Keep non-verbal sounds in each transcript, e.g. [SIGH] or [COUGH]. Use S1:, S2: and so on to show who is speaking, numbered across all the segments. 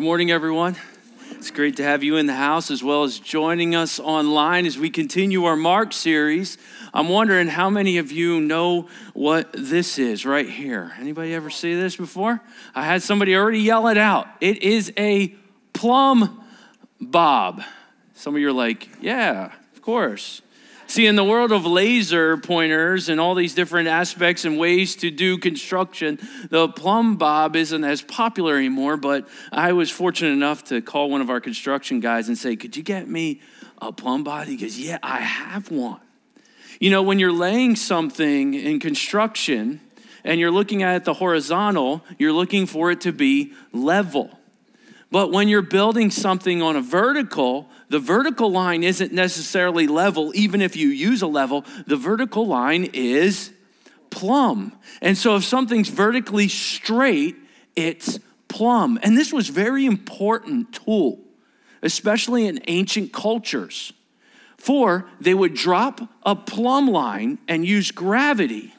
S1: Good morning, everyone. It's great to have you in the house as well as joining us online as we continue our Mark series. I'm wondering how many of you know what this is right here. Anybody ever see this before? I had somebody already yell it out. It is a plumb bob. Some of you are like, yeah, of course. See, in the world of laser pointers and all these different aspects and ways to do construction, the plumb bob isn't as popular anymore. But I was fortunate enough to call one of our construction guys and say, Could you get me a plumb bob? He goes, Yeah, I have one. You know, when you're laying something in construction and you're looking at it the horizontal, you're looking for it to be level. But when you're building something on a vertical, the vertical line isn't necessarily level, even if you use a level. The vertical line is plumb. And so if something's vertically straight, it's plumb. And this was very important tool, especially in ancient cultures. For they would drop a plumb line and use gravity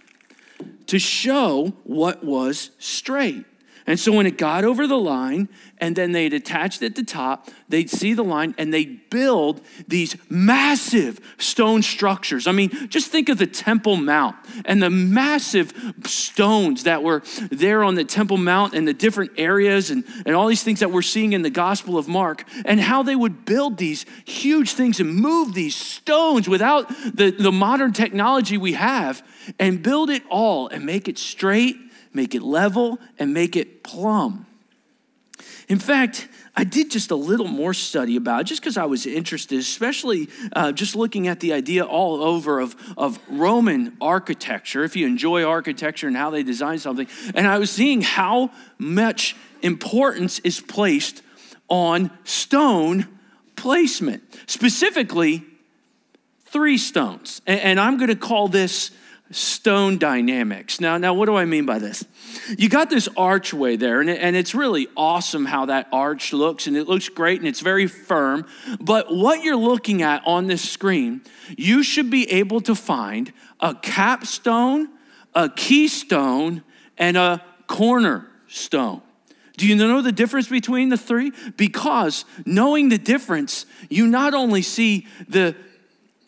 S1: to show what was straight. And so when it got over the line, and then they'd attach it at the top, they'd see the line, and they'd build these massive stone structures. I mean, just think of the Temple Mount and the massive stones that were there on the Temple Mount and the different areas and, and all these things that we're seeing in the Gospel of Mark, and how they would build these huge things and move these stones without the, the modern technology we have and build it all and make it straight make it level, and make it plumb. In fact, I did just a little more study about it just because I was interested, especially uh, just looking at the idea all over of, of Roman architecture, if you enjoy architecture and how they design something. And I was seeing how much importance is placed on stone placement, specifically three stones. And, and I'm going to call this stone dynamics. Now, now what do I mean by this? You got this archway there, and, it, and it's really awesome how that arch looks, and it looks great and it's very firm. But what you're looking at on this screen, you should be able to find a capstone, a keystone, and a cornerstone. Do you know the difference between the three? Because knowing the difference, you not only see the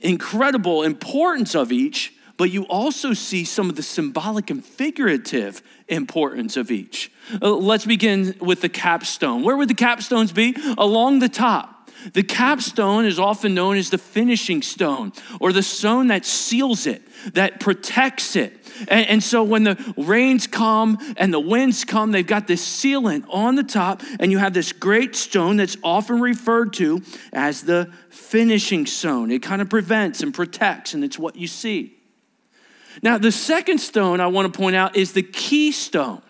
S1: incredible importance of each, but you also see some of the symbolic and figurative importance of each. Uh, let's begin with the capstone. Where would the capstones be? Along the top. The capstone is often known as the finishing stone or the stone that seals it, that protects it. And, and, so when the rains come and the winds come, they've got this sealant on the top, and you have this great stone that's often referred to as the finishing stone. It kind of prevents and protects, and it's what you see. Now, the second stone I want to point out is the keystone.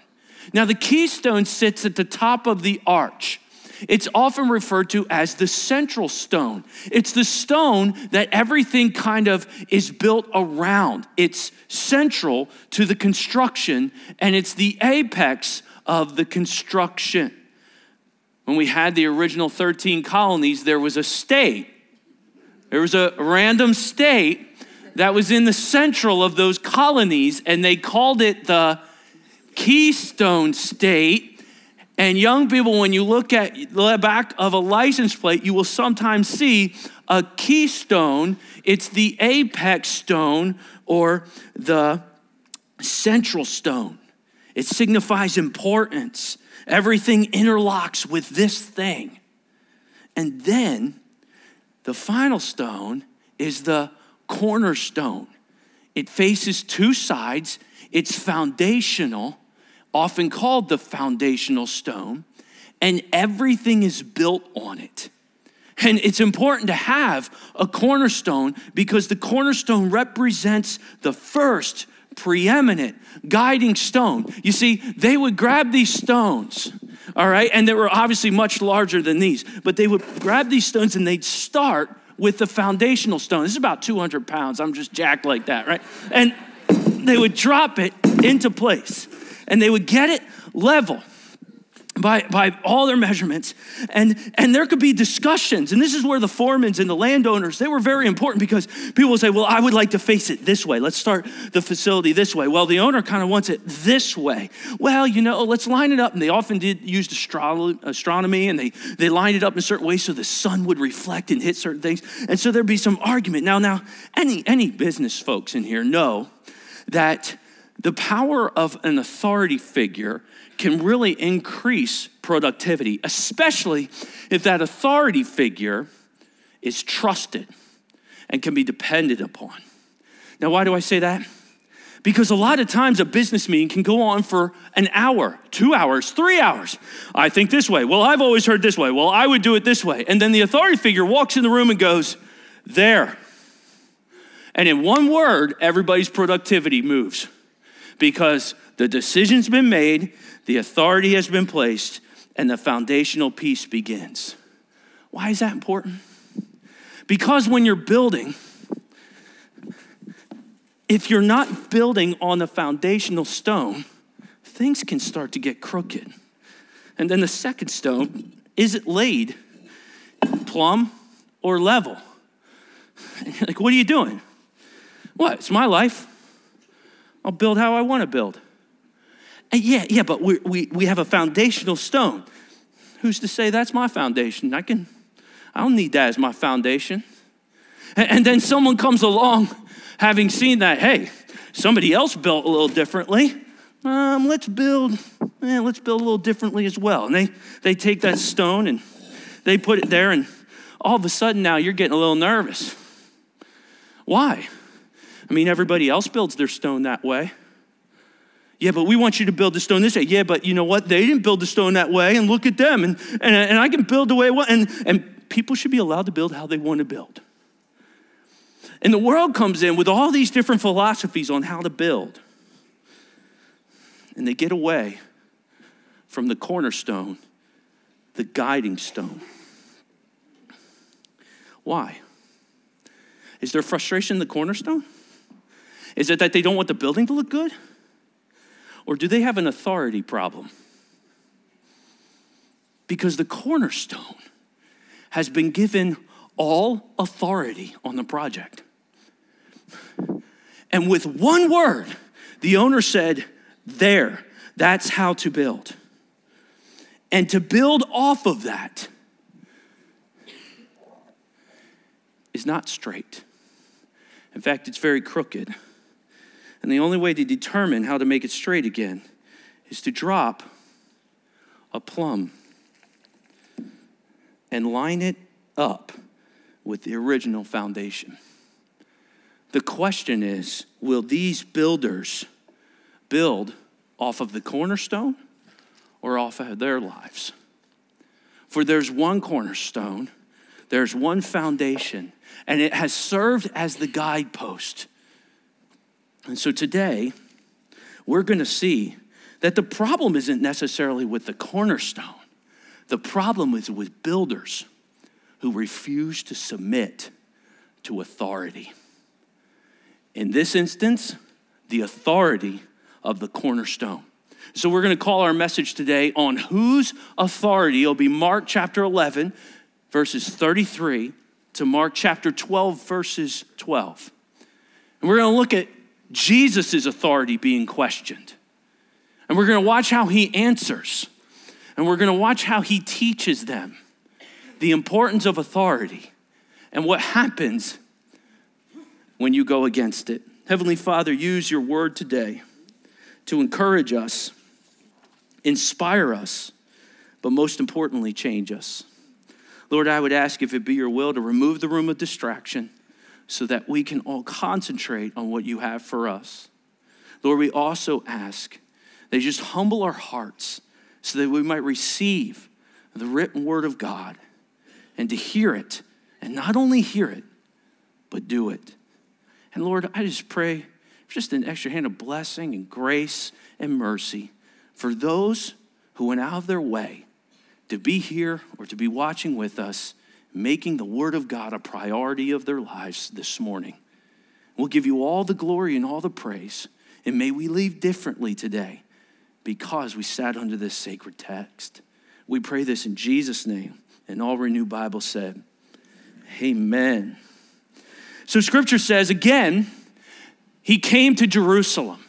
S1: Now, the keystone sits at the top of the arch. It's often referred to as the central stone. It's the stone that everything kind of is built around. It's central to the construction and it's the apex of the construction. When we had the original 13 colonies, there was a state. There was a random state that was in the central of those colonies, and they called it the Keystone State. And young people, when you look at the back of a license plate, you will sometimes see a keystone. It's the apex stone or the central stone. It signifies importance. Everything interlocks with this thing. And then the final stone is the cornerstone. It faces two sides, it's foundational, often called the foundational stone, and everything is built on it. And it's important to have a cornerstone because the cornerstone represents the first preeminent guiding stone. You see, they would grab these stones, all right, and they were obviously much larger than these, but they would grab these stones and they'd start with the foundational stone. This is about 200 pounds. I'm just jacked like that, right? And they would drop it into place and they would get it level. By, by all their measurements. And, and there could be discussions. And this is where the foremans and the landowners, they were very important because people will say, well, I would like to face it this way. Let's start the facility this way. Well, the owner kind of wants it this way. Well, you know, let's line it up. And they often did use astro- astronomy and they, they lined it up in a certain way so the sun would reflect and hit certain things. And so there'd be some argument. Now, now, any, any business folks in here know that the power of an authority figure can really increase productivity, especially if that authority figure is trusted and can be depended upon. Now, why do I say that? Because a lot of times a business meeting can go on for an hour, two hours, three hours. I think this way. Well, I've always heard this way. Well, I would do it this way. And then the authority figure walks in the room and goes, There. And in one word, everybody's productivity moves because the decision's been made, the authority has been placed, and the foundational piece begins. Why is that important? Because when you're building, if you're not building on the foundational stone, things can start to get crooked. And then the second stone is it laid plumb or level? [LAUGHS] like, what are you doing? What? It's my life. I'll build how I want to build. And yeah, yeah, but we, we, we have a foundational stone. Who's to say that's my foundation? I can, I don't need that as my foundation. And, and then someone comes along having seen that, hey, somebody else built a little differently. Um, let's build, let's build a little differently as well. And they, they take that stone and they put it there, and all of a sudden now you're getting a little nervous. Why? I mean, everybody else builds their stone that way. Yeah, but we want you to build the stone this way. Yeah, but you know what? They didn't build the stone that way, and look at them. And, and, and I can build the way I want. And, and people should be allowed to build how they want to build. And the world comes in with all these different philosophies on how to build. And they get away from the cornerstone, the guiding stone. Why? Is there frustration in the cornerstone? Is it that they don't want the building to look good? Or do they have an authority problem? Because the cornerstone has been given all authority on the project. And with one word, the owner said, There, that's how to build. And to build off of that is not straight. In fact, it's very crooked. And the only way to determine how to make it straight again is to drop a plumb and line it up with the original foundation. The question is will these builders build off of the cornerstone or off of their lives? For there's one cornerstone, there's one foundation, and it has served as the guidepost and so today, we're going to see that the problem isn't necessarily with the cornerstone, the problem is with builders who refuse to submit to authority. In this instance, the authority of the cornerstone. So we're going to call our message today on whose authority. It'll be Mark chapter 11, verses 33 to Mark chapter 12, verses 12. And we're going to look at Jesus' authority being questioned. And we're going to watch how he answers. And we're going to watch how he teaches them the importance of authority and what happens when you go against it. Heavenly Father, use your word today to encourage us, inspire us, but most importantly, change us. Lord, I would ask if it be your will to remove the room of distraction so that we can all concentrate on what you have for us. Lord, we also ask that you just humble our hearts so that we might receive the written word of God and to hear it, and not only hear it, but do it. And Lord, I just pray just an extra hand of blessing and grace and mercy for those who went out of their way to be here or to be watching with us making the Word of God a priority of their lives this morning. We'll give you all the glory and all the praise. And may we leave differently today because we sat under this sacred text. We pray this in Jesus' name. And all Renew Bible said, Amen. So scripture says again, he came to Jerusalem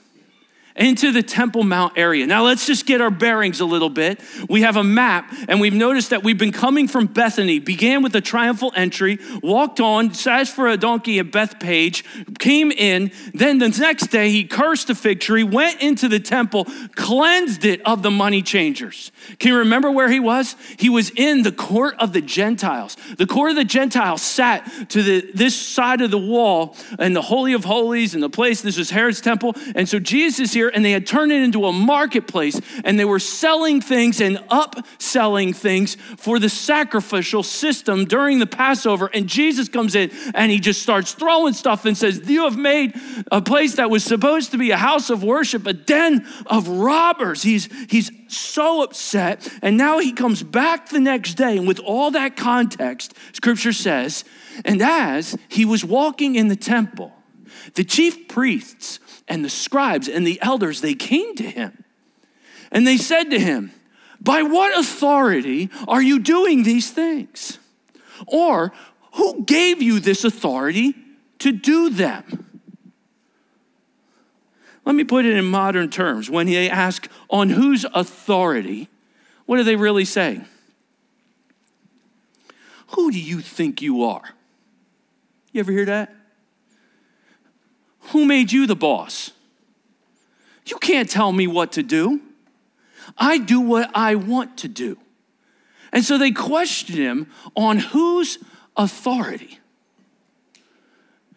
S1: into the Temple Mount area. Now, let's just get our bearings a little bit. We have a map, and we've noticed that we've been coming from Bethany, began with a triumphal entry, walked on, sat for a donkey at Bethpage, came in. Then the next day, he cursed the fig tree, went into the temple, cleansed it of the money changers. Can you remember where he was? He was in the court of the Gentiles. The court of the Gentiles sat to the, this side of the wall, and the Holy of Holies, and the place, this was Herod's temple. And so Jesus here here and they had turned it into a marketplace and they were selling things and upselling things for the sacrificial system during the Passover. And Jesus comes in and he just starts throwing stuff and says, You have made a place that was supposed to be a house of worship, a den of robbers. He's, he's so upset. And now he comes back the next day. And with all that context, scripture says, and as he was walking in the temple, the chief priests and the scribes and the elders, they came to him and they said to him, By what authority are you doing these things? Or who gave you this authority to do them? Let me put it in modern terms. When they ask, On whose authority? What are they really saying? Who do you think you are? You ever hear that? Who made you the boss? You can't tell me what to do. I do what I want to do. And so they question him on whose authority.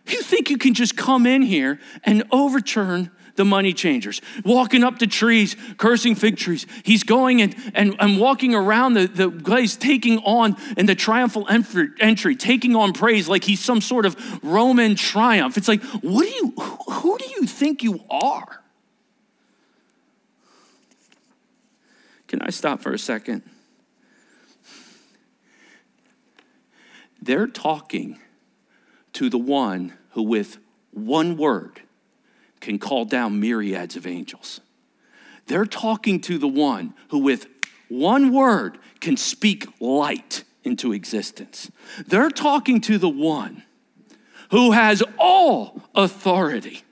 S1: You think you can just come in here and overturn the money changers, walking up to trees, cursing fig trees. He's going and, and, and walking around the, the place, taking on in the triumphal entry, taking on praise like he's some sort of Roman triumph. It's like, what do you, who, who do you think you are? Can I stop for a second? They're talking to the one who, with one word, can call down myriads of angels. They're talking to the one who, with one word, can speak light into existence. They're talking to the one who has all authority.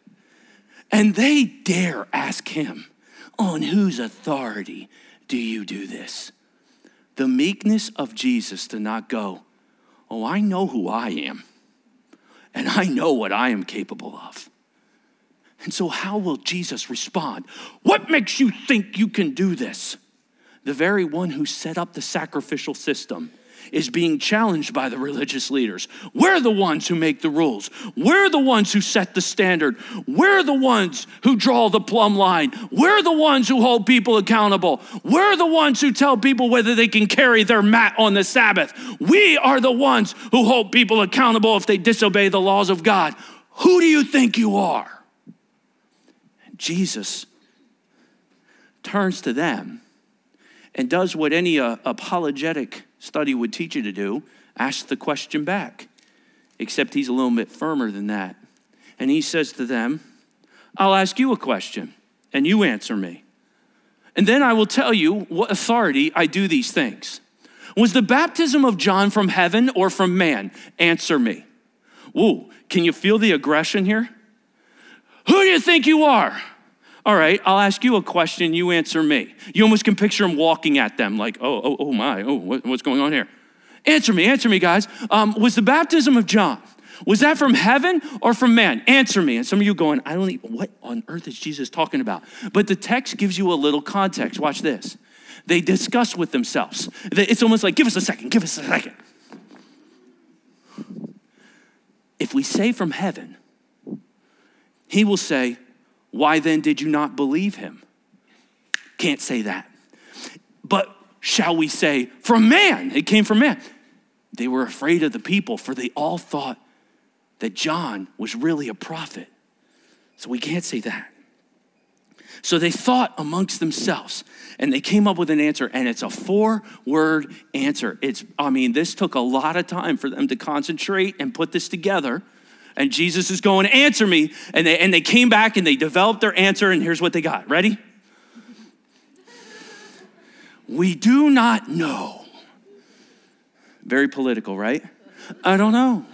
S1: And they dare ask him, On whose authority do you do this? The meekness of Jesus to not go, Oh, I know who I am, and I know what I am capable of. And so, how will Jesus respond? What makes you think you can do this? The very one who set up the sacrificial system is being challenged by the religious leaders. We're the ones who make the rules. We're the ones who set the standard. We're the ones who draw the plumb line. We're the ones who hold people accountable. We're the ones who tell people whether they can carry their mat on the Sabbath. We are the ones who hold people accountable if they disobey the laws of God. Who do you think you are? Jesus turns to them and does what any uh, apologetic study would teach you to do ask the question back. Except he's a little bit firmer than that. And he says to them, I'll ask you a question, and you answer me. And then I will tell you what authority I do these things. Was the baptism of John from heaven or from man? Answer me. Whoa, can you feel the aggression here? Who do you think you are? All right, I'll ask you a question, you answer me. You almost can picture him walking at them like, oh, oh, oh my, oh, what, what's going on here? Answer me, answer me, guys. Um, was the baptism of John, was that from heaven or from man? Answer me. And some of you going, I don't even, what on earth is Jesus talking about? But the text gives you a little context. Watch this. They discuss with themselves. It's almost like, give us a second, give us a second. If we say from heaven, he will say, Why then did you not believe him? Can't say that. But shall we say, From man? It came from man. They were afraid of the people, for they all thought that John was really a prophet. So we can't say that. So they thought amongst themselves and they came up with an answer, and it's a four word answer. It's, I mean, this took a lot of time for them to concentrate and put this together and Jesus is going, to Answer me. And they, and they came back and they developed their answer, and here's what they got. Ready? We do not know. Very political, right? I don't know.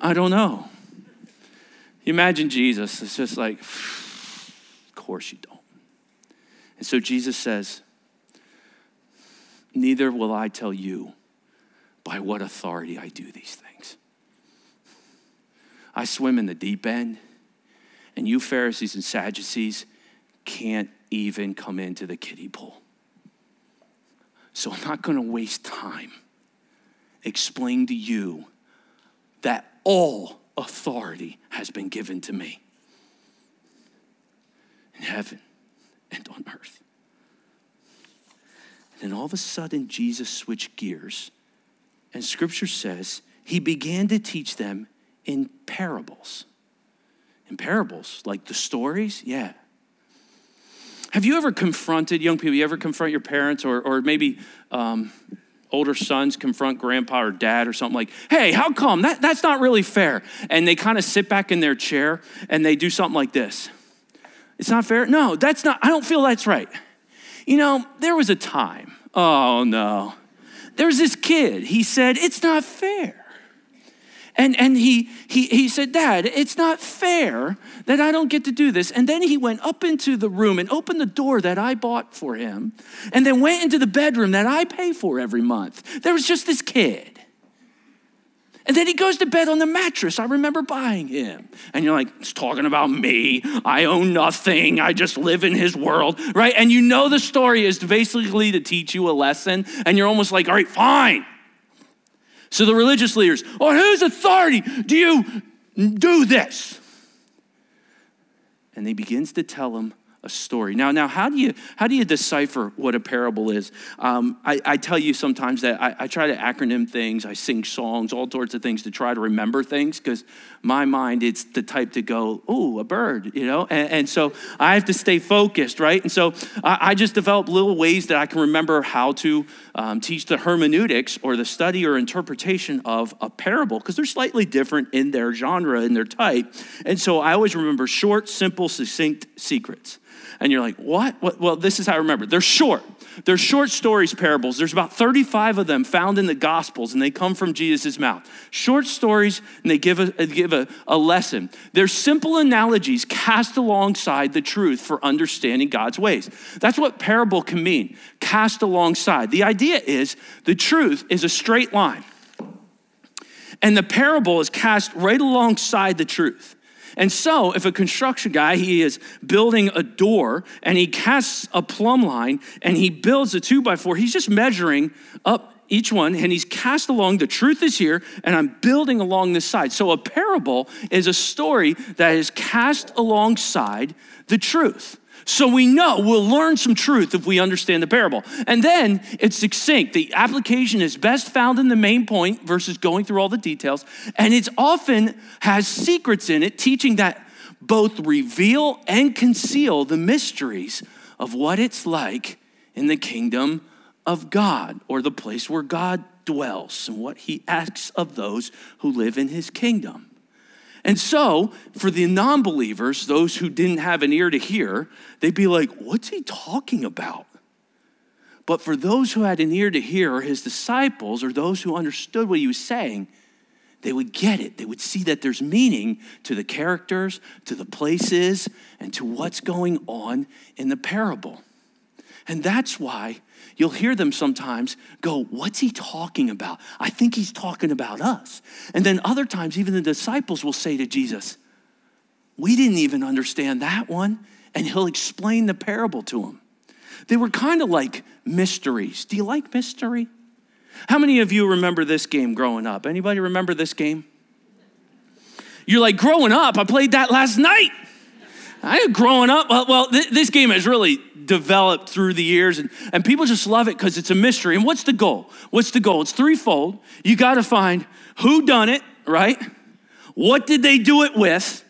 S1: I don't know. You imagine Jesus, it's just like, of course you don't. And so Jesus says, Neither will I tell you by what authority I do these things. I swim in the deep end, and you Pharisees and Sadducees can't even come into the kiddie pool. So I'm not going to waste time explaining to you that all authority has been given to me in heaven and on earth. And all of a sudden, Jesus switched gears, and scripture says he began to teach them in parables. In parables, like the stories? Yeah. Have you ever confronted young people? You ever confront your parents or, or maybe um, older sons confront grandpa or dad or something like, hey, how come? That, that's not really fair. And they kind of sit back in their chair and they do something like this. It's not fair? No, that's not, I don't feel that's right. You know, there was a time, oh no, there was this kid, he said, it's not fair. And, and he, he, he said, Dad, it's not fair that I don't get to do this. And then he went up into the room and opened the door that I bought for him, and then went into the bedroom that I pay for every month. There was just this kid. And then he goes to bed on the mattress I remember buying him. And you're like, he's talking about me. I own nothing. I just live in his world, right? And you know the story is basically to teach you a lesson. And you're almost like, all right, fine. So the religious leaders, on whose authority do you do this? And he begins to tell them a story. Now, now, how do you how do you decipher what a parable is? Um, I, I, tell you sometimes that I, I, try to acronym things. I sing songs, all sorts of things to try to remember things because my mind it's the type to go, oh, a bird, you know. And, and, so I have to stay focused, right? And so I, I just develop little ways that I can remember how to um, teach the hermeneutics or the study or interpretation of a parable because they're slightly different in their genre and their type. And so I always remember short, simple, succinct secrets and you're like, what? Well, this is how I remember. They're short. They're short stories, parables. There's about 35 of them found in the Gospels, and they come from Jesus' mouth. Short stories, and they give a, give a, a lesson. They're simple analogies cast alongside the truth for understanding God's ways. That's what parable can mean cast alongside. The idea is the truth is a straight line, and the parable is cast right alongside the truth. And so, if a construction guy, he is building a door and he casts a plumb line and he builds a two by four, he's just measuring up each one and he's cast along the truth is here and I'm building along this side. So, a parable is a story that is cast alongside the truth. So we know we'll learn some truth if we understand the parable. And then it's succinct. The application is best found in the main point versus going through all the details. And it often has secrets in it, teaching that both reveal and conceal the mysteries of what it's like in the kingdom of God or the place where God dwells and what he asks of those who live in his kingdom. And so, for the non believers, those who didn't have an ear to hear, they'd be like, What's he talking about? But for those who had an ear to hear, or his disciples, or those who understood what he was saying, they would get it. They would see that there's meaning to the characters, to the places, and to what's going on in the parable. And that's why You'll hear them sometimes go, What's he talking about? I think he's talking about us. And then other times, even the disciples will say to Jesus, We didn't even understand that one. And he'll explain the parable to them. They were kind of like mysteries. Do you like mystery? How many of you remember this game growing up? Anybody remember this game? You're like, growing up, I played that last night. I growing up, well, th- this game has really developed through the years, and, and people just love it because it's a mystery. And what's the goal? What's the goal? It's threefold. You got to find who done it, right? What did they do it with,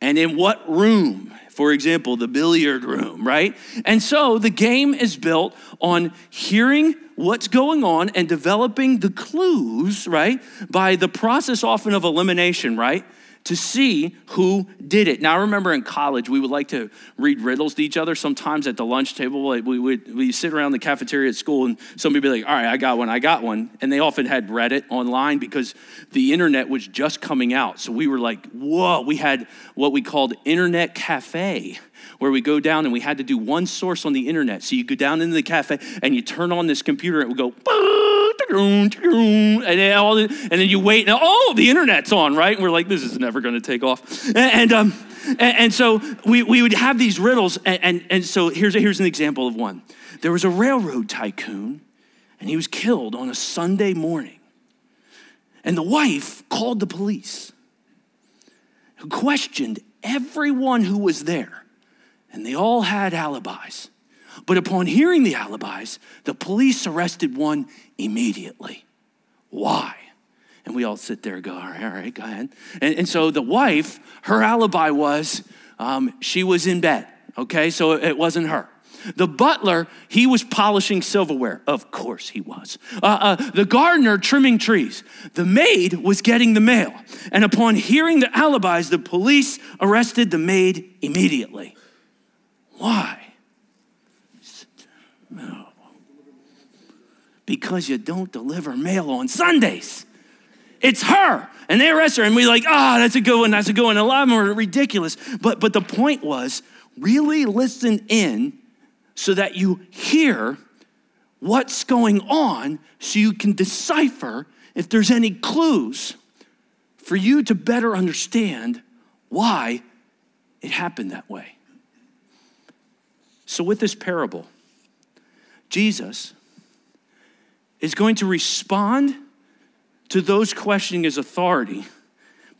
S1: and in what room? For example, the billiard room, right? And so the game is built on hearing what's going on and developing the clues, right? By the process often of elimination, right? To see who did it. Now, I remember in college, we would like to read riddles to each other. Sometimes at the lunch table, we would we sit around the cafeteria at school, and somebody would be like, All right, I got one, I got one. And they often had read it online because the internet was just coming out. So we were like, Whoa, we had what we called Internet Cafe where we go down and we had to do one source on the internet. So you go down into the cafe and you turn on this computer and it would go, and then, all the, and then you wait and oh, the internet's on, right? And we're like, this is never going to take off. And, and um, and, and, so we, we would have these riddles. And, and, and so here's, here's an example of one. There was a railroad tycoon, and he was killed on a Sunday morning. And the wife called the police, who questioned everyone who was there and they all had alibis. But upon hearing the alibis, the police arrested one immediately. Why? And we all sit there and go, all right, all right, go ahead. And, and so the wife, her alibi was um, she was in bed, okay? So it wasn't her. The butler, he was polishing silverware. Of course he was. Uh, uh, the gardener, trimming trees. The maid was getting the mail. And upon hearing the alibis, the police arrested the maid immediately. Why? Because you don't deliver mail on Sundays. It's her. And they arrest her, and we're like, ah, oh, that's a good one, that's a good one. A lot of them are ridiculous. But, but the point was really listen in so that you hear what's going on so you can decipher if there's any clues for you to better understand why it happened that way. So, with this parable, Jesus is going to respond to those questioning his authority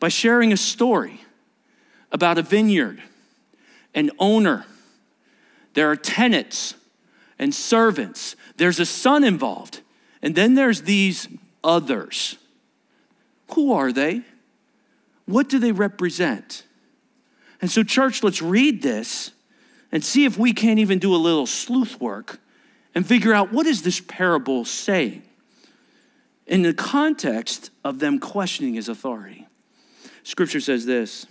S1: by sharing a story about a vineyard, an owner. There are tenants and servants. There's a son involved. And then there's these others. Who are they? What do they represent? And so, church, let's read this and see if we can't even do a little sleuth work and figure out what is this parable saying in the context of them questioning his authority. Scripture says this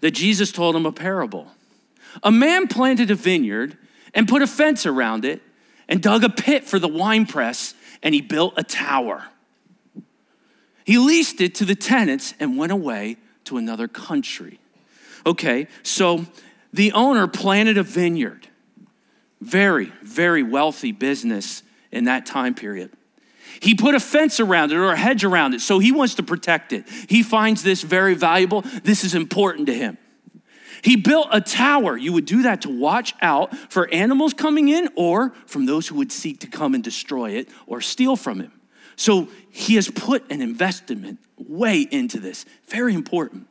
S1: that Jesus told him a parable. A man planted a vineyard and put a fence around it and dug a pit for the winepress and he built a tower. He leased it to the tenants and went away to another country. Okay, so the owner planted a vineyard. Very, very wealthy business in that time period. He put a fence around it or a hedge around it, so he wants to protect it. He finds this very valuable. This is important to him. He built a tower. You would do that to watch out for animals coming in or from those who would seek to come and destroy it or steal from him. So he has put an investment way into this. Very important.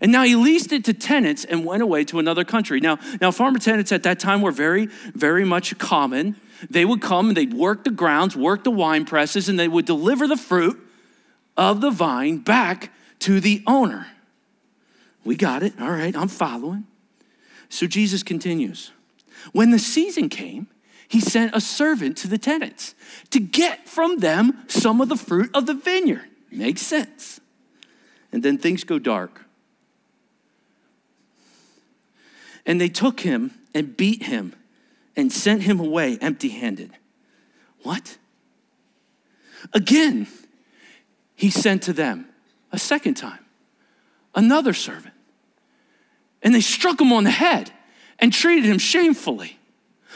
S1: And now he leased it to tenants and went away to another country. Now, now farmer tenants at that time were very, very much common. They would come and they'd work the grounds, work the wine presses, and they would deliver the fruit of the vine back to the owner. We got it. All right, I'm following. So Jesus continues. When the season came, he sent a servant to the tenants to get from them some of the fruit of the vineyard. Makes sense. And then things go dark. And they took him and beat him and sent him away empty handed. What? Again, he sent to them a second time another servant. And they struck him on the head and treated him shamefully.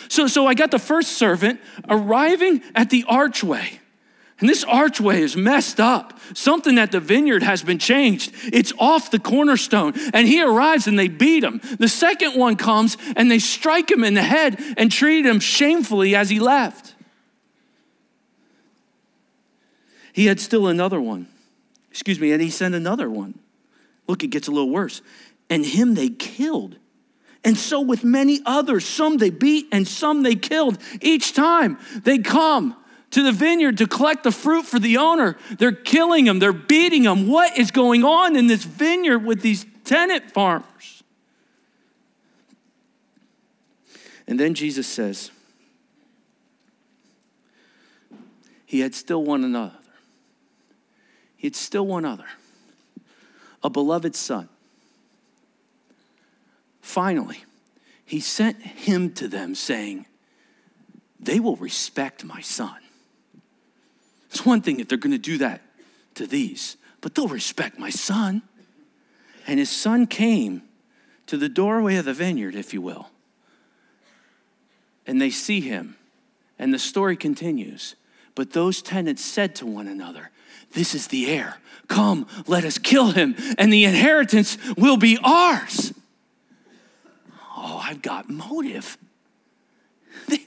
S1: So, so I got the first servant arriving at the archway and this archway is messed up. Something at the vineyard has been changed. It's off the cornerstone. And he arrives and they beat him. The second one comes and they strike him in the head and treat him shamefully as he left. He had still another one. Excuse me, and he sent another one. Look, it gets a little worse. And him they killed. And so with many others, some they beat and some they killed. Each time they come to the vineyard to collect the fruit for the owner. They're killing him, they're beating him. What is going on in this vineyard with these tenant farmers? And then Jesus says, He had still one another. He had still one other. A beloved son. Finally, he sent him to them, saying, They will respect my son. It's one thing if they're going to do that to these, but they'll respect my son. And his son came to the doorway of the vineyard, if you will. And they see him. And the story continues. But those tenants said to one another, This is the heir. Come, let us kill him, and the inheritance will be ours. Oh, I've got motive. They,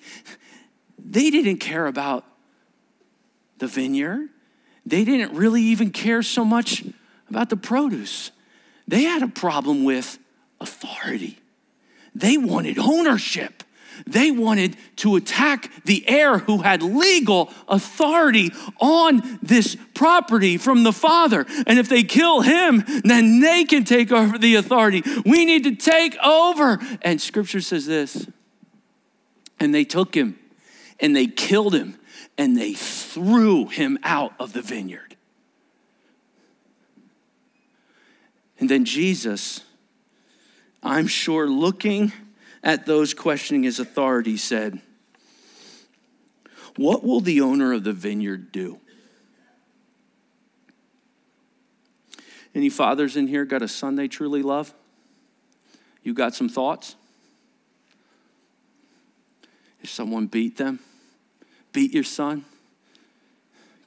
S1: they didn't care about the vineyard, they didn't really even care so much about the produce. They had a problem with authority. They wanted ownership. They wanted to attack the heir who had legal authority on this property from the father. And if they kill him, then they can take over the authority. We need to take over. And scripture says this and they took him and they killed him and they threw him out of the vineyard. And then Jesus, I'm sure looking at those questioning his authority, said, What will the owner of the vineyard do? Any fathers in here got a son they truly love? You got some thoughts? If someone beat them, beat your son,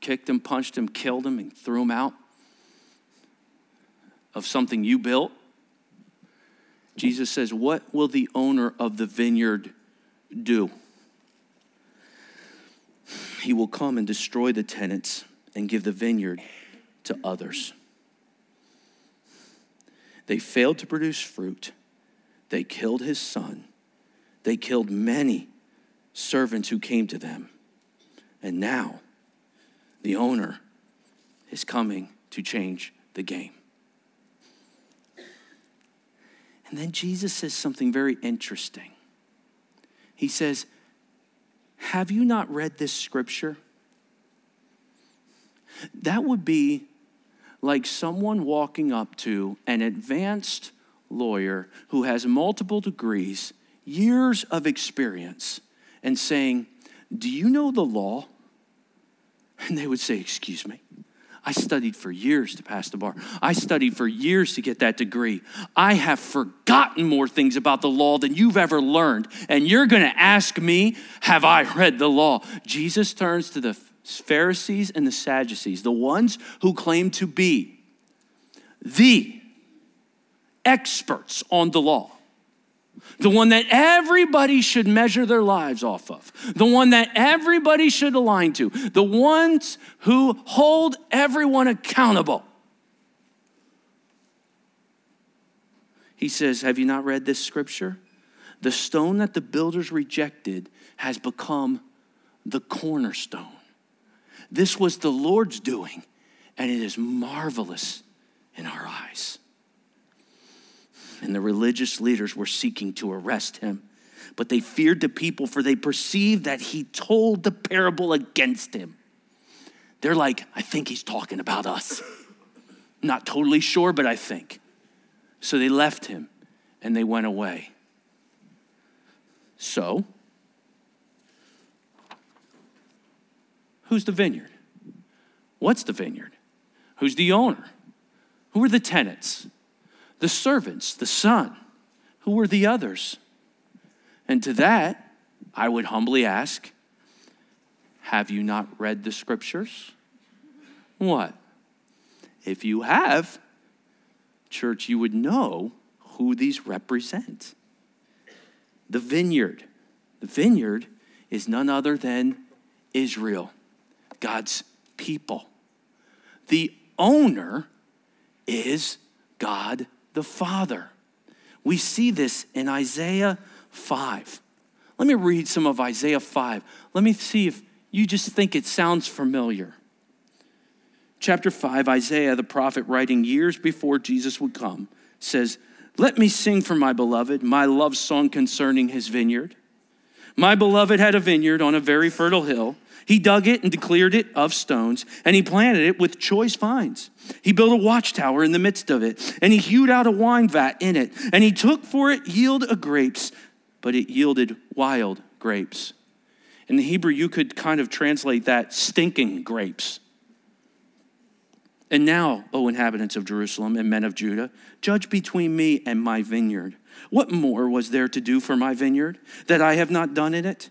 S1: kicked him, punched him, killed him, and threw him out, of something you built? Jesus says, What will the owner of the vineyard do? He will come and destroy the tenants and give the vineyard to others. They failed to produce fruit. They killed his son. They killed many servants who came to them. And now the owner is coming to change the game. And then Jesus says something very interesting. He says, Have you not read this scripture? That would be like someone walking up to an advanced lawyer who has multiple degrees, years of experience, and saying, Do you know the law? And they would say, Excuse me. I studied for years to pass the bar. I studied for years to get that degree. I have forgotten more things about the law than you've ever learned. And you're going to ask me, Have I read the law? Jesus turns to the Pharisees and the Sadducees, the ones who claim to be the experts on the law the one that everybody should measure their lives off of, the one that everybody should align to, the ones who hold everyone accountable. He says, Have you not read this scripture? The stone that the builders rejected has become the cornerstone. This was the Lord's doing, and it is marvelous in our eyes and the religious leaders were seeking to arrest him. But they feared the people, for they perceived that he told the parable against him. They're like, I think he's talking about us. [LAUGHS] Not totally sure, but I think. So they left him and they went away. So, who's the vineyard? What's the vineyard? Who's the owner? Who are the tenants? The servants, the son. Who were the others? And to that, I would humbly ask Have you not read the scriptures? What? If you have, church, you would know who these represent. The vineyard. The vineyard is none other than Israel, God's people. The owner is God the Father. We see this in Isaiah 5. Let me read some of Isaiah 5. Let me see if you just think it sounds familiar. Chapter 5, Isaiah, the prophet, writing years before Jesus would come, says, Let me sing for my beloved my love song concerning his vineyard. My beloved had a vineyard on a very fertile hill. He dug it and declared it of stones, and he planted it with choice vines. He built a watchtower in the midst of it, and he hewed out a wine vat in it, and he took for it yield of grapes, but it yielded wild grapes. In the Hebrew, you could kind of translate that stinking grapes. And now, O inhabitants of Jerusalem and men of Judah, judge between me and my vineyard. What more was there to do for my vineyard that I have not done in it?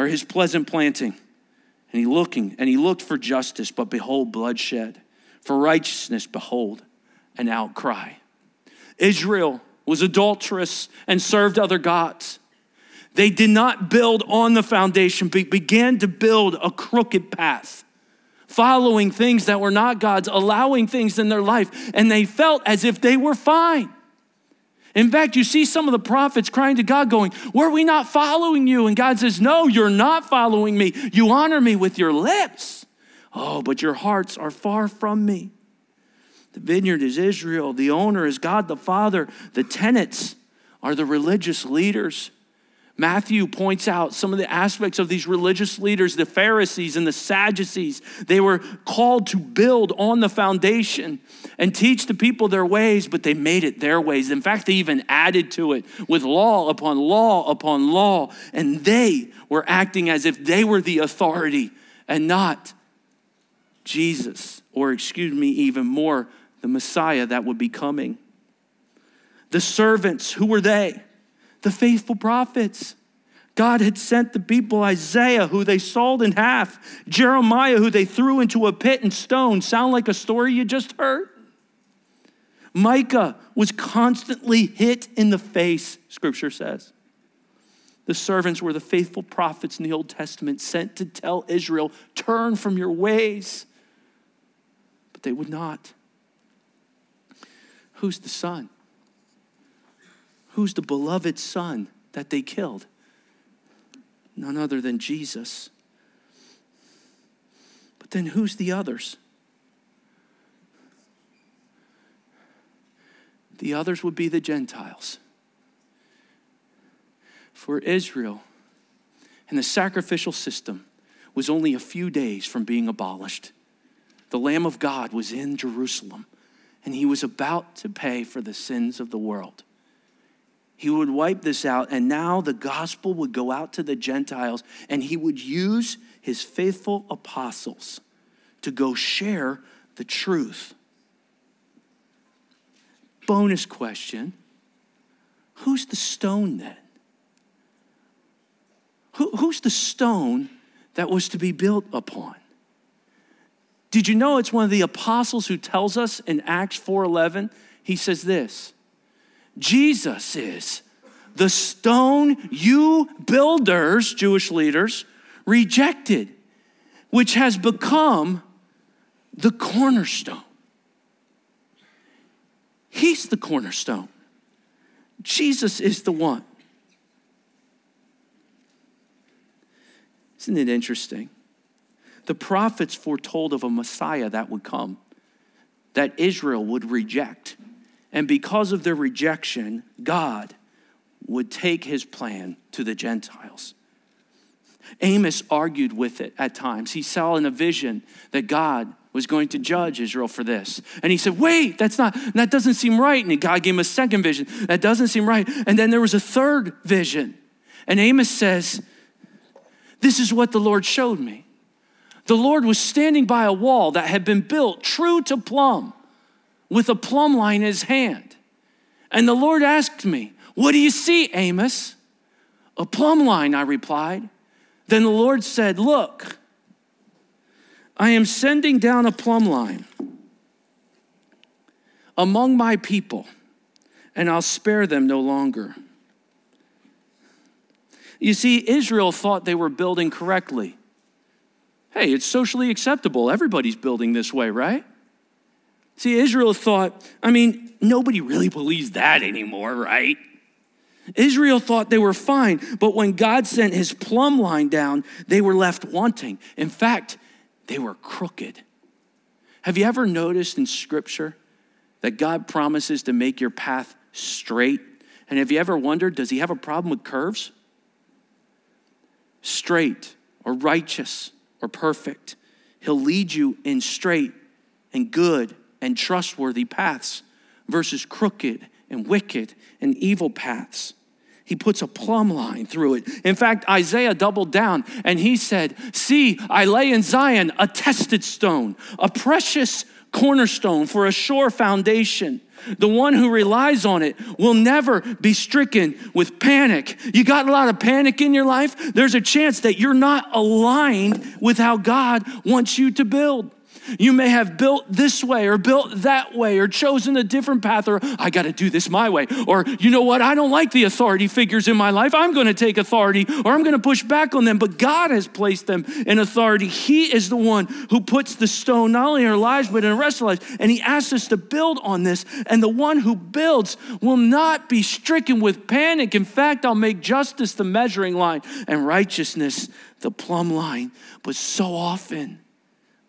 S1: are his pleasant planting. And he looking, and he looked for justice, but behold, bloodshed. For righteousness, behold, an outcry. Israel was adulterous and served other gods. They did not build on the foundation, but began to build a crooked path, following things that were not God's, allowing things in their life, and they felt as if they were fine. In fact, you see some of the prophets crying to God, going, Were we not following you? And God says, No, you're not following me. You honor me with your lips. Oh, but your hearts are far from me. The vineyard is Israel. The owner is God the Father. The tenants are the religious leaders. Matthew points out some of the aspects of these religious leaders, the Pharisees and the Sadducees. They were called to build on the foundation and teach the people their ways, but they made it their ways. In fact, they even added to it with law upon law upon law. And they were acting as if they were the authority and not Jesus, or excuse me, even more, the Messiah that would be coming. The servants, who were they? The faithful prophets. God had sent the people Isaiah, who they sawed in half, Jeremiah, who they threw into a pit and stoned. Sound like a story you just heard? Micah was constantly hit in the face, scripture says. The servants were the faithful prophets in the Old Testament sent to tell Israel, turn from your ways. But they would not. Who's the son? Who's the beloved son that they killed? None other than Jesus. But then who's the others? The others would be the Gentiles. For Israel and the sacrificial system was only a few days from being abolished. The Lamb of God was in Jerusalem, and he was about to pay for the sins of the world he would wipe this out, and now the gospel would go out to the Gentiles, and he would use his faithful apostles to go share the truth. Bonus question Who's the stone then? Who, who's the stone that was to be built upon? Did you know it's one of the apostles who tells us in Acts 4:11? He says this Jesus is the stone you builders, Jewish leaders, rejected, which has become the cornerstone. He's the cornerstone. Jesus is the one. Isn't it interesting? The prophets foretold of a Messiah that would come, that Israel would reject. And because of their rejection, God would take his plan to the Gentiles. Amos argued with it at times. He saw in a vision that God was going to judge Israel for this. And he said, Wait, that's not, that doesn't seem right. And God gave him a second vision. That doesn't seem right. And then there was a third vision. And Amos says, This is what the Lord showed me. The Lord was standing by a wall that had been built true to plumb with a plumb line in his hand. And the Lord asked me, What do you see, Amos? A plumb line, I replied. Then the Lord said, Look, I am sending down a plumb line among my people, and I'll spare them no longer. You see, Israel thought they were building correctly. Hey, it's socially acceptable. Everybody's building this way, right? See, Israel thought, I mean, nobody really believes that anymore, right? Israel thought they were fine, but when God sent his plumb line down, they were left wanting. In fact, they were crooked. Have you ever noticed in Scripture that God promises to make your path straight? And have you ever wondered, does he have a problem with curves? Straight or righteous or perfect. He'll lead you in straight and good and trustworthy paths versus crooked and wicked and evil paths. He puts a plumb line through it. In fact, Isaiah doubled down and he said, See, I lay in Zion a tested stone, a precious cornerstone for a sure foundation. The one who relies on it will never be stricken with panic. You got a lot of panic in your life? There's a chance that you're not aligned with how God wants you to build. You may have built this way or built that way or chosen a different path or I got to do this my way. Or you know what? I don't like the authority figures in my life. I'm going to take authority or I'm going to push back on them. But God has placed them in authority. He is the one who puts the stone not only in our lives but in the rest of our lives. And He asks us to build on this. And the one who builds will not be stricken with panic. In fact, I'll make justice the measuring line and righteousness the plumb line. But so often,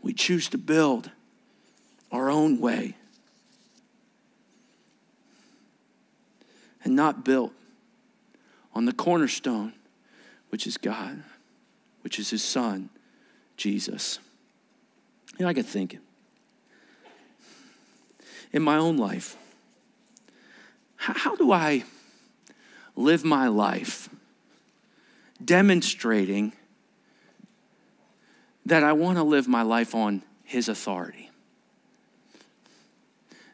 S1: we choose to build our own way and not built on the cornerstone, which is God, which is His Son, Jesus. You know, I get thinking in my own life, how do I live my life demonstrating that I want to live my life on His authority.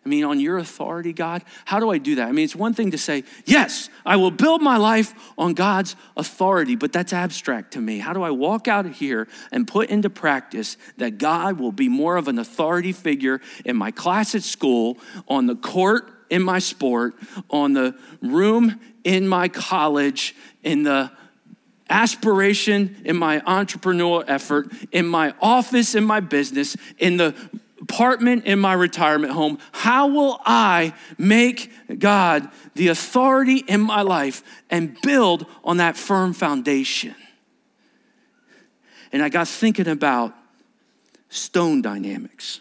S1: I mean, on your authority, God, how do I do that? I mean, it's one thing to say, yes, I will build my life on God's authority, but that's abstract to me. How do I walk out of here and put into practice that God will be more of an authority figure in my class at school, on the court in my sport, on the room in my college, in the aspiration in my entrepreneurial effort, in my office, in my business, in the apartment, in my retirement home? How will I make God the authority in my life and build on that firm foundation? And I got thinking about stone dynamics.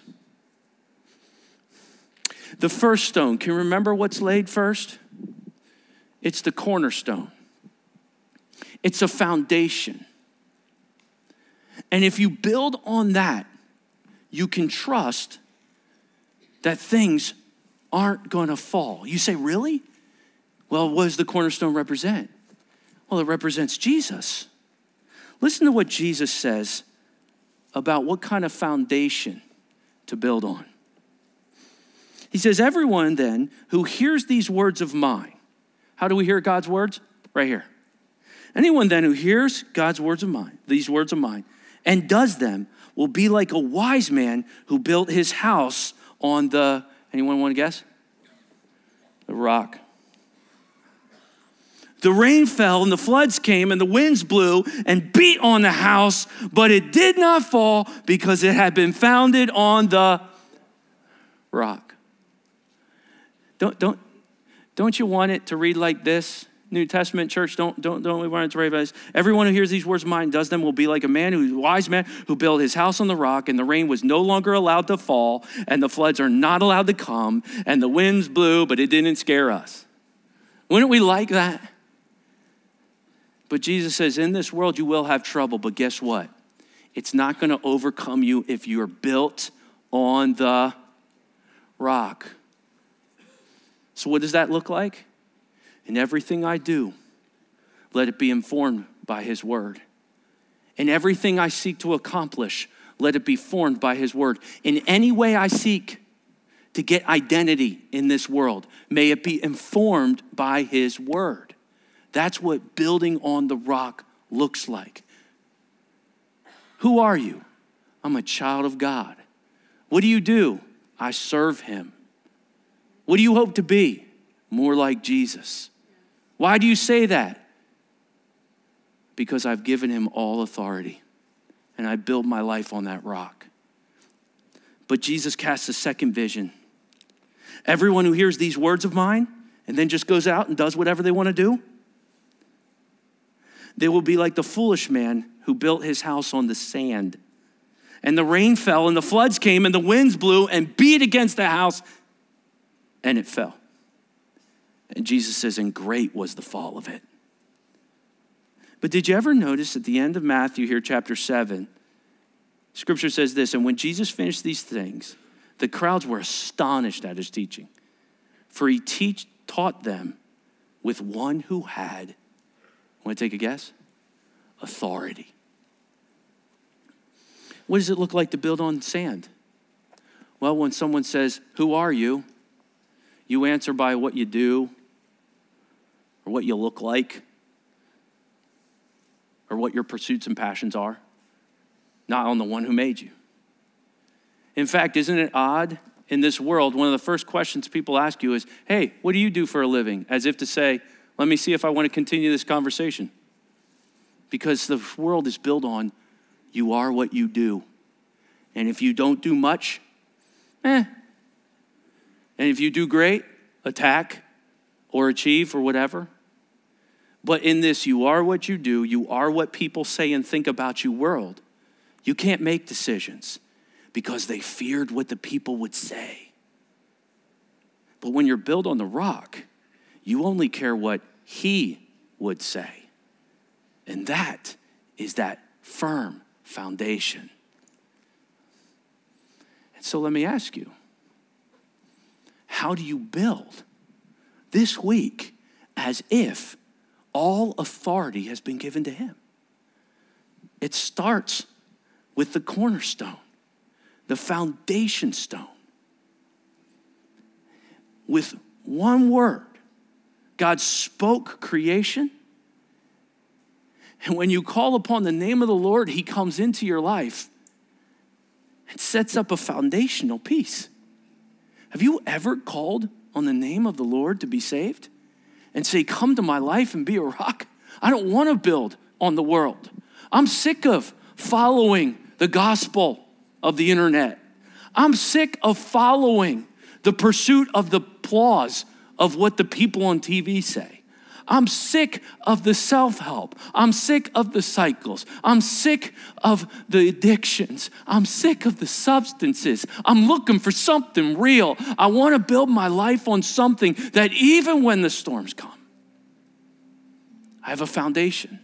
S1: The first stone, can you remember what's laid first? It's the cornerstone. It's a foundation. And if you build on that, you can trust that things aren't going to fall. You say, Really? Well, what does the cornerstone represent? Well, it represents Jesus. Listen to what Jesus says about what kind of foundation to build on. He says, Everyone then who hears these words of mine, how do we hear God's words? Right here. Anyone then who hears God's words of mine, these words of mine, and does them will be like a wise man who built his house on the, anyone want to guess? The rock. The rain fell and the floods came and the winds blew and beat on the house, but it did not fall because it had been founded on the rock. Don't, don't, don't you want it to read like this? New Testament church, don't, don't, don't we want to about this? Everyone who hears these words of mine does them will be like a man who's a wise man who built his house on the rock, and the rain was no longer allowed to fall, and the floods are not allowed to come, and the winds blew, but it didn't scare us. Wouldn't we like that? But Jesus says, In this world you will have trouble, but guess what? It's not going to overcome you if you're built on the rock. So, what does that look like? In everything I do, let it be informed by His word. In everything I seek to accomplish, let it be formed by His word. In any way I seek to get identity in this world, may it be informed by His word. That's what building on the rock looks like. Who are you? I'm a child of God. What do you do? I serve Him. What do you hope to be? More like Jesus. Why do you say that? because I've given him all authority and I build my life on that rock. But Jesus casts a second vision. Everyone who hears these words of mine and then just goes out and does whatever they want to do, they will be like the foolish man who built his house on the sand. And the rain fell, and the floods came, and the winds blew and beat against the house, and it fell. And Jesus says, And great was the fall of it. But did you ever notice at the end of Matthew here, chapter 7, scripture says this And when Jesus finished these things, the crowds were astonished at his teaching, for he teach, taught them with one who had, want to take a guess? Authority. What does it look like to build on sand? Well, when someone says, Who are you? you answer by what you do or what you look like or what your pursuits and passions are, not on the one who made you. In fact, isn't it odd in this world? One of the first questions people ask you is, Hey, what do you do for a living? As if to say, Let me see if I want to continue this conversation. Because the world is built on you are what you do. And if you don't do much, eh. And if you do great, attack or achieve or whatever. But in this, you are what you do, you are what people say and think about you world. You can't make decisions because they feared what the people would say. But when you're built on the rock, you only care what he would say. And that is that firm foundation. And so let me ask you how do you build this week as if all authority has been given to him. It starts with the cornerstone, the foundation stone. With one word, God spoke creation. And when you call upon the name of the Lord, He comes into your life and sets up a foundational piece. Have you ever called on the name of the Lord to be saved? And say, Come to my life and be a rock. I don't want to build on the world. I'm sick of following the gospel of the internet. I'm sick of following the pursuit of the applause of what the people on TV say. I'm sick of the self help. I'm sick of the cycles. I'm sick of the addictions. I'm sick of the substances. I'm looking for something real. I want to build my life on something that even when the storms come, I have a foundation.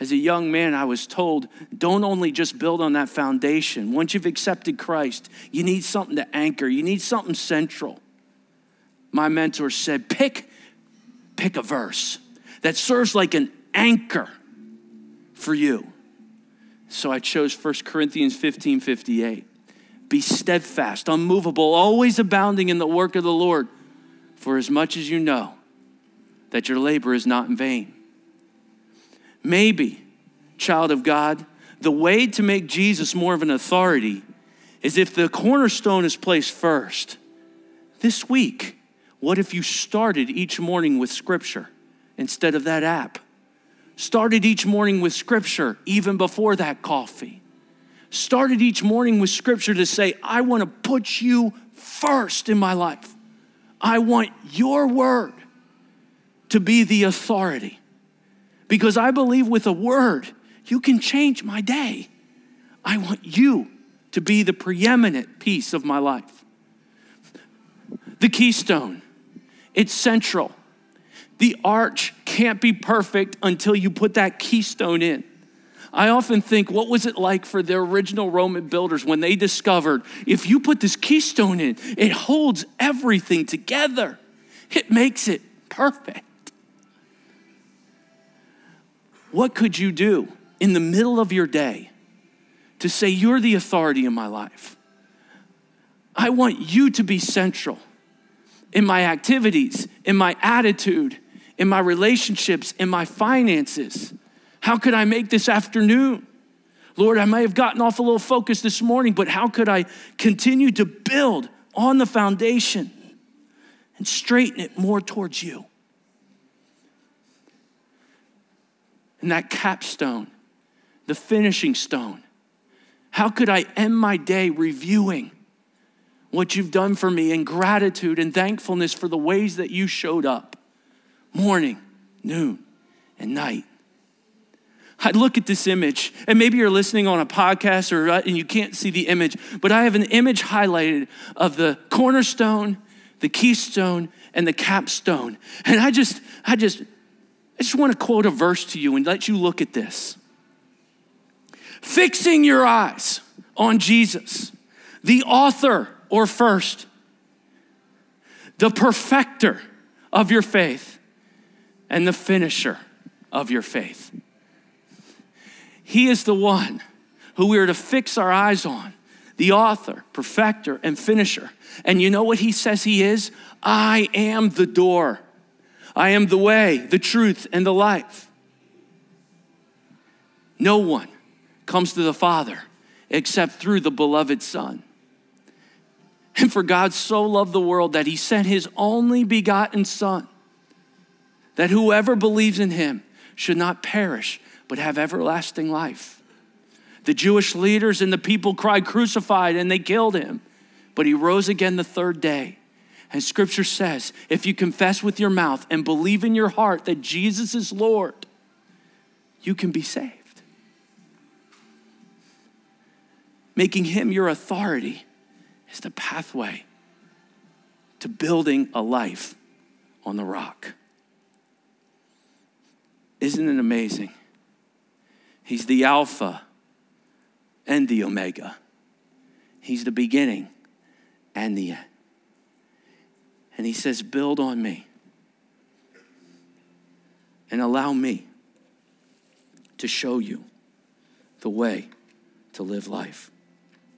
S1: As a young man, I was told don't only just build on that foundation. Once you've accepted Christ, you need something to anchor, you need something central my mentor said, pick, pick a verse that serves like an anchor for you. So I chose 1 Corinthians 15 58. Be steadfast, unmovable, always abounding in the work of the Lord, for as much as you know that your labor is not in vain. Maybe, child of God, the way to make Jesus more of an authority is if the cornerstone is placed first. This week, what if you started each morning with Scripture instead of that app? Started each morning with Scripture even before that coffee. Started each morning with Scripture to say, I want to put you first in my life. I want your word to be the authority. Because I believe with a word, you can change my day. I want you to be the preeminent piece of my life. The keystone it's central. The arch can't be perfect until you put that keystone in. I often think, what was it like for the original Roman builders when they discovered if you put this keystone in, it holds everything together, it makes it perfect. What could you do in the middle of your day to say, You're the authority in my life? I want you to be central in my activities, in my attitude, in my relationships, in my finances? How could I make this afternoon? Lord, I may have gotten off a little focus this morning, but how could I continue to build on the foundation and straighten it more towards you? and that capstone, the finishing stone. How could I end my day reviewing what you've done for me in gratitude and thankfulness for the ways that you showed up morning, noon, and night? I'd look at this image, and maybe you're listening on a podcast or uh, and you can't see the image, but I have an image highlighted of the cornerstone, the keystone, and the capstone. And I just, I just, I just want to quote a verse to you and let you look at this. Fixing your eyes on Jesus, the author or first, the perfecter of your faith, and the finisher of your faith. He is the one who we are to fix our eyes on, the author, perfecter, and finisher. And you know what he says he is? I am the door. I am the way, the truth, and the life. No one comes to the Father except through the beloved Son. And for God so loved the world that he sent his only begotten Son, that whoever believes in him should not perish, but have everlasting life. The Jewish leaders and the people cried, Crucified, and they killed him. But he rose again the third day. And scripture says if you confess with your mouth and believe in your heart that Jesus is Lord, you can be saved. Making him your authority is the pathway to building a life on the rock. Isn't it amazing? He's the Alpha and the Omega. He's the beginning and the end. And he says, Build on me and allow me to show you the way to live life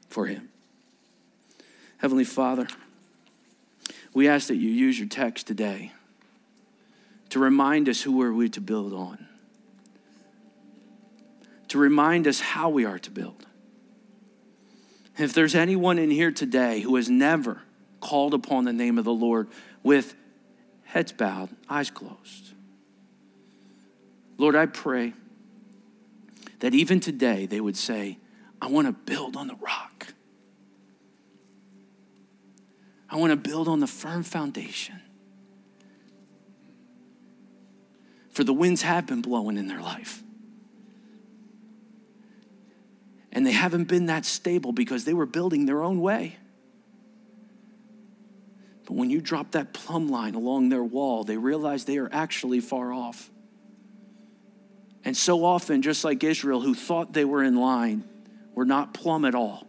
S1: for him. Heavenly Father, we ask that you use your text today to remind us who we are we to build on, to remind us how we are to build. If there's anyone in here today who has never called upon the name of the Lord with heads bowed, eyes closed. Lord, I pray that even today they would say, I want to build on the rock. I want to build on the firm foundation. For the winds have been blowing in their life. And they haven't been that stable because they were building their own way. But when you drop that plumb line along their wall, they realize they are actually far off. And so often, just like Israel, who thought they were in line, were not plumb at all.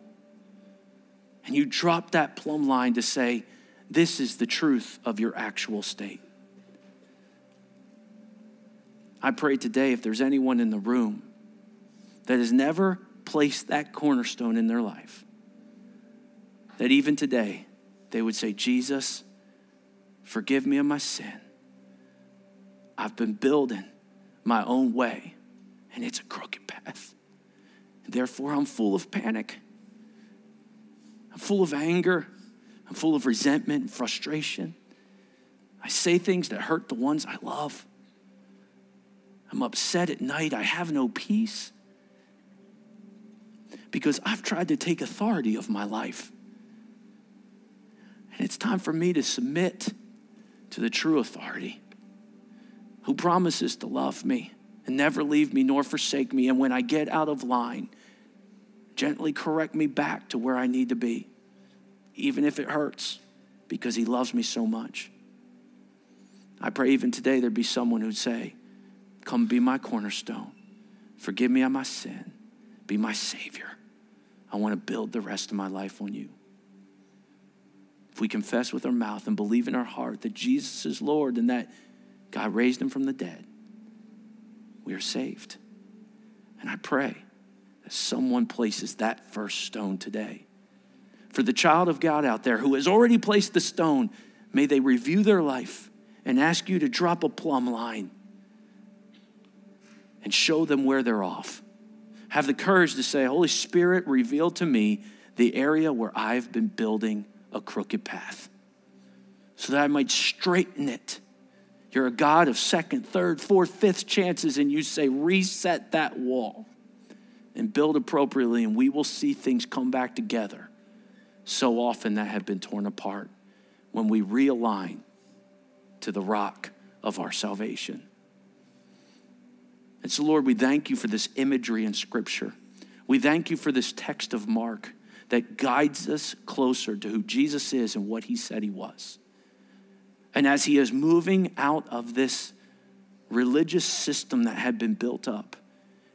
S1: And you drop that plumb line to say, This is the truth of your actual state. I pray today if there's anyone in the room that has never placed that cornerstone in their life, that even today they would say, Jesus, forgive me of my sin. I've been building my own way, and it's a crooked path. Therefore, I'm full of panic. I'm full of anger. I'm full of resentment and frustration. I say things that hurt the ones I love. I'm upset at night. I have no peace because I've tried to take authority of my life. And it's time for me to submit to the true authority who promises to love me and never leave me nor forsake me. And when I get out of line, gently correct me back to where I need to be, even if it hurts, because he loves me so much. I pray even today there'd be someone who'd say, Come be my cornerstone. Forgive me of my sin. Be my Savior. I want to build the rest of my life on you. If we confess with our mouth and believe in our heart that Jesus is Lord and that God raised him from the dead, we are saved. And I pray someone places that first stone today. For the child of God out there who has already placed the stone, may they review their life and ask you to drop a plumb line and show them where they're off. Have the courage to say, Holy Spirit, reveal to me the area where I've been building a crooked path so that I might straighten it. You're a God of second, third, fourth, fifth chances, and you say, reset that wall and build appropriately, and we will see things come back together so often that have been torn apart when we realign to the rock of our salvation. And so, Lord, we thank you for this imagery in Scripture. We thank you for this text of Mark that guides us closer to who Jesus is and what he said he was. And as he is moving out of this religious system that had been built up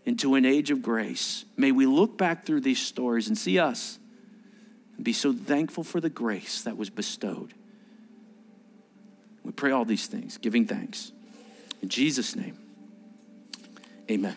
S1: into an age of grace, may we look back through these stories and see us and be so thankful for the grace that was bestowed. We pray all these things, giving thanks. In Jesus' name, amen.